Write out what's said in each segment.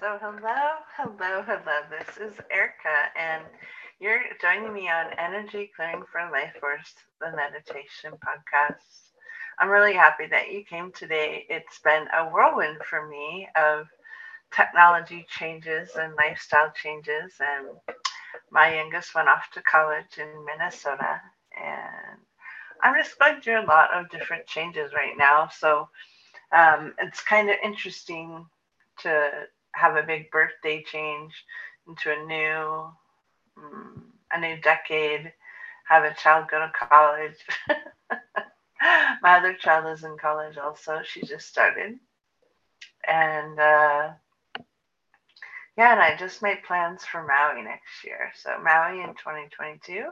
So, hello, hello, hello. This is Erica, and you're joining me on Energy Clearing for Life Force, the meditation podcast. I'm really happy that you came today. It's been a whirlwind for me of technology changes and lifestyle changes, and my youngest went off to college in Minnesota, and I'm just going through a lot of different changes right now. So, um, it's kind of interesting to have a big birthday change into a new um, a new decade have a child go to college. My other child is in college also. She just started. And uh, yeah and i just made plans for maui next year. So maui in 2022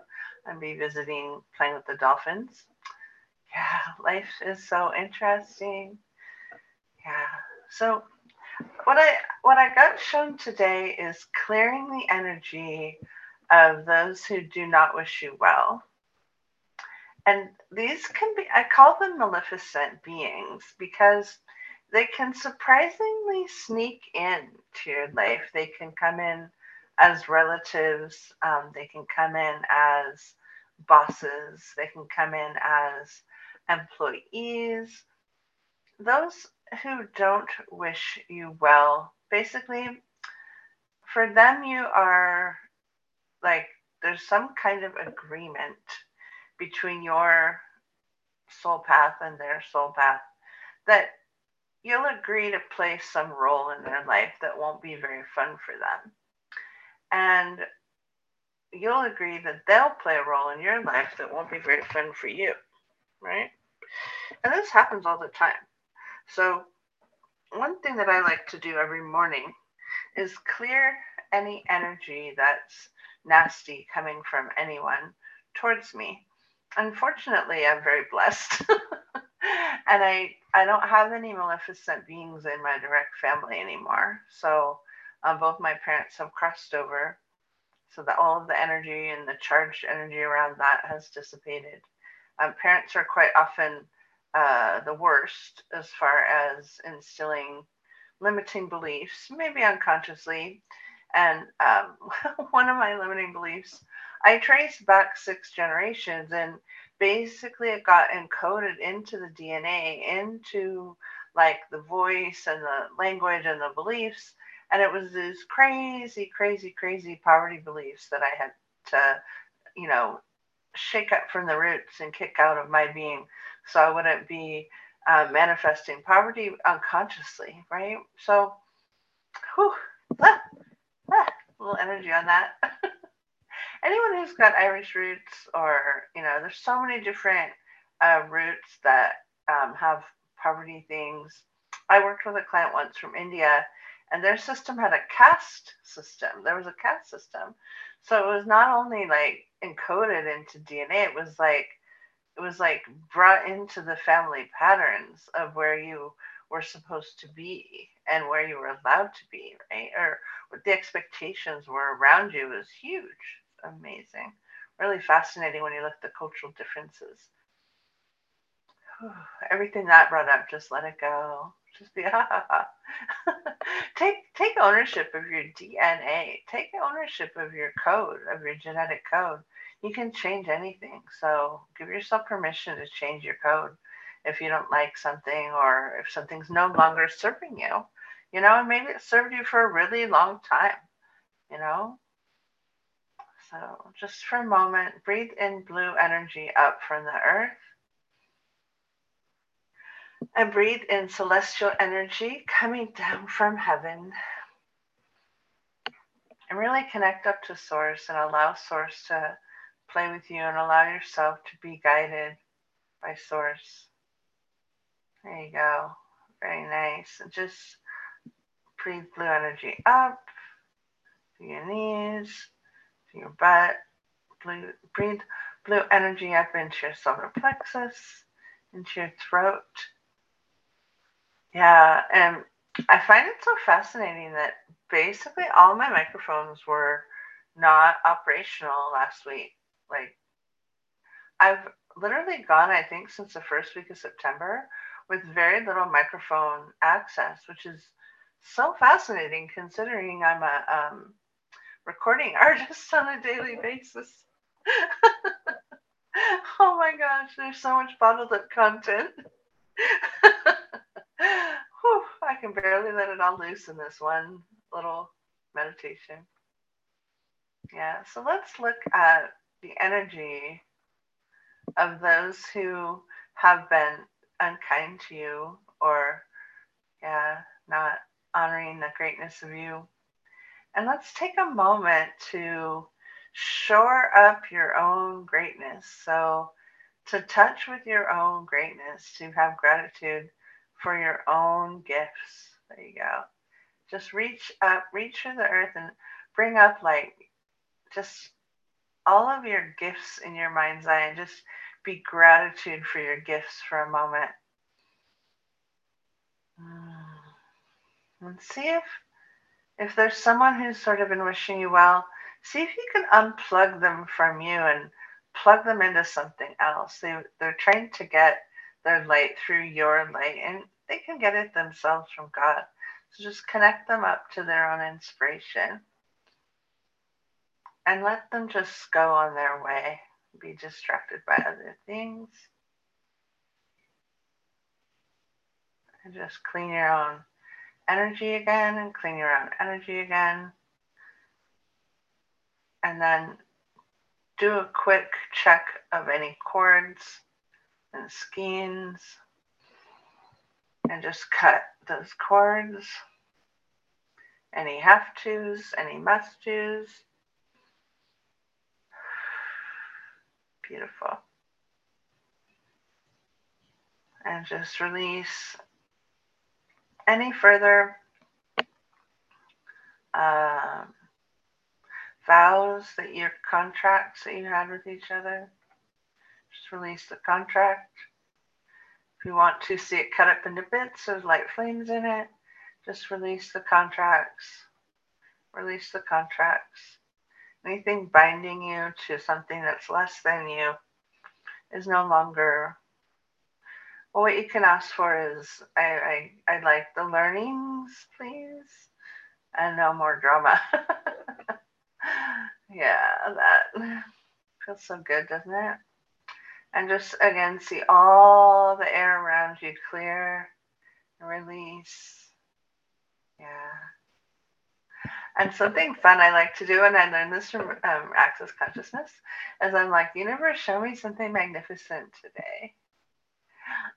i'll be visiting playing with the dolphins. Yeah life is so interesting. Yeah so what I what I got shown today is clearing the energy of those who do not wish you well. And these can be I call them maleficent beings because they can surprisingly sneak in to your life. They can come in as relatives, um, they can come in as bosses, they can come in as employees. Those who don't wish you well, basically, for them, you are like, there's some kind of agreement between your soul path and their soul path that you'll agree to play some role in their life that won't be very fun for them. And you'll agree that they'll play a role in your life that won't be very fun for you, right? And this happens all the time. So, one thing that I like to do every morning is clear any energy that's nasty coming from anyone towards me. Unfortunately, I'm very blessed. and I, I don't have any maleficent beings in my direct family anymore. So um, both my parents have crossed over. So that all of the energy and the charged energy around that has dissipated. Um, parents are quite often uh, the worst as far as instilling limiting beliefs, maybe unconsciously. And um, one of my limiting beliefs, I traced back six generations and basically it got encoded into the DNA, into like the voice and the language and the beliefs. And it was these crazy, crazy, crazy poverty beliefs that I had to, you know, shake up from the roots and kick out of my being so I wouldn't be uh, manifesting poverty unconsciously, right? So, whew, ah, ah, a little energy on that. Anyone who's got Irish roots, or you know, there's so many different uh, roots that um, have poverty things. I worked with a client once from India, and their system had a caste system. There was a caste system, so it was not only like encoded into DNA; it was like it was like brought into the family patterns of where you were supposed to be and where you were allowed to be, right? Or what the expectations were around you was huge. Amazing. Really fascinating when you look at the cultural differences. Everything that brought up, just let it go. Just be ha ha ha. take take ownership of your DNA. Take ownership of your code, of your genetic code you can change anything. So give yourself permission to change your code if you don't like something or if something's no longer serving you. You know, maybe it served you for a really long time, you know? So just for a moment, breathe in blue energy up from the earth. And breathe in celestial energy coming down from heaven. And really connect up to Source and allow Source to play with you and allow yourself to be guided by Source. There you go. Very nice. And just breathe blue energy up to your knees, to your butt. Blue, breathe blue energy up into your solar plexus, into your throat. Yeah, and I find it so fascinating that basically all my microphones were not operational last week like I've literally gone, I think, since the first week of September with very little microphone access, which is so fascinating considering I'm a um, recording artist on a daily basis. oh my gosh, there's so much bottled up content. I can barely let it all loose in this one little meditation. Yeah, so let's look at the energy of those who have been unkind to you or, yeah, not honoring the greatness of you. And let's take a moment to shore up your own greatness. So, to touch with your own greatness, to have gratitude for your own gifts. There you go. Just reach up, reach through the earth and bring up like just all of your gifts in your mind's eye and just be gratitude for your gifts for a moment. Hmm. And see if if there's someone who's sort of been wishing you well, see if you can unplug them from you and plug them into something else. They they're trying to get their light through your light and they can get it themselves from God. So just connect them up to their own inspiration and let them just go on their way, be distracted by other things. And just clean your own energy again and clean your own energy again. And then do a quick check of any cords and skeins and just cut those cords. Any have tos, any must tos. Beautiful. And just release any further um, vows that your contracts that you had with each other. Just release the contract. If you want to see it cut up into bits there's light flames in it, just release the contracts. Release the contracts. Anything binding you to something that's less than you is no longer. Well, what you can ask for is I, I, I like the learnings, please, and no more drama. yeah, that feels so good, doesn't it? And just again, see all the air around you clear and release. Yeah. And something fun I like to do, and I learned this from um, Access Consciousness, is I'm like, universe, show me something magnificent today.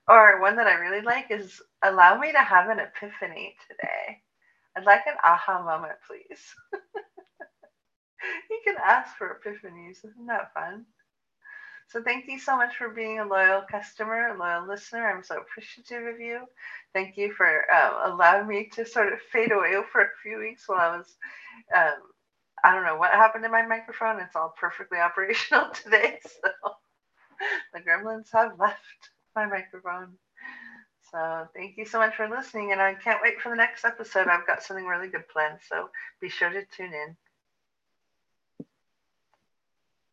Or one that I really like is allow me to have an epiphany today. I'd like an aha moment, please. you can ask for epiphanies. Isn't that fun? So thank you so much for being a loyal customer, a loyal listener. I'm so appreciative of you. Thank you for um, allowing me to sort of fade away for a few weeks while I was, um, I don't know what happened to my microphone. It's all perfectly operational today. So the gremlins have left my microphone. So thank you so much for listening. And I can't wait for the next episode. I've got something really good planned. So be sure to tune in.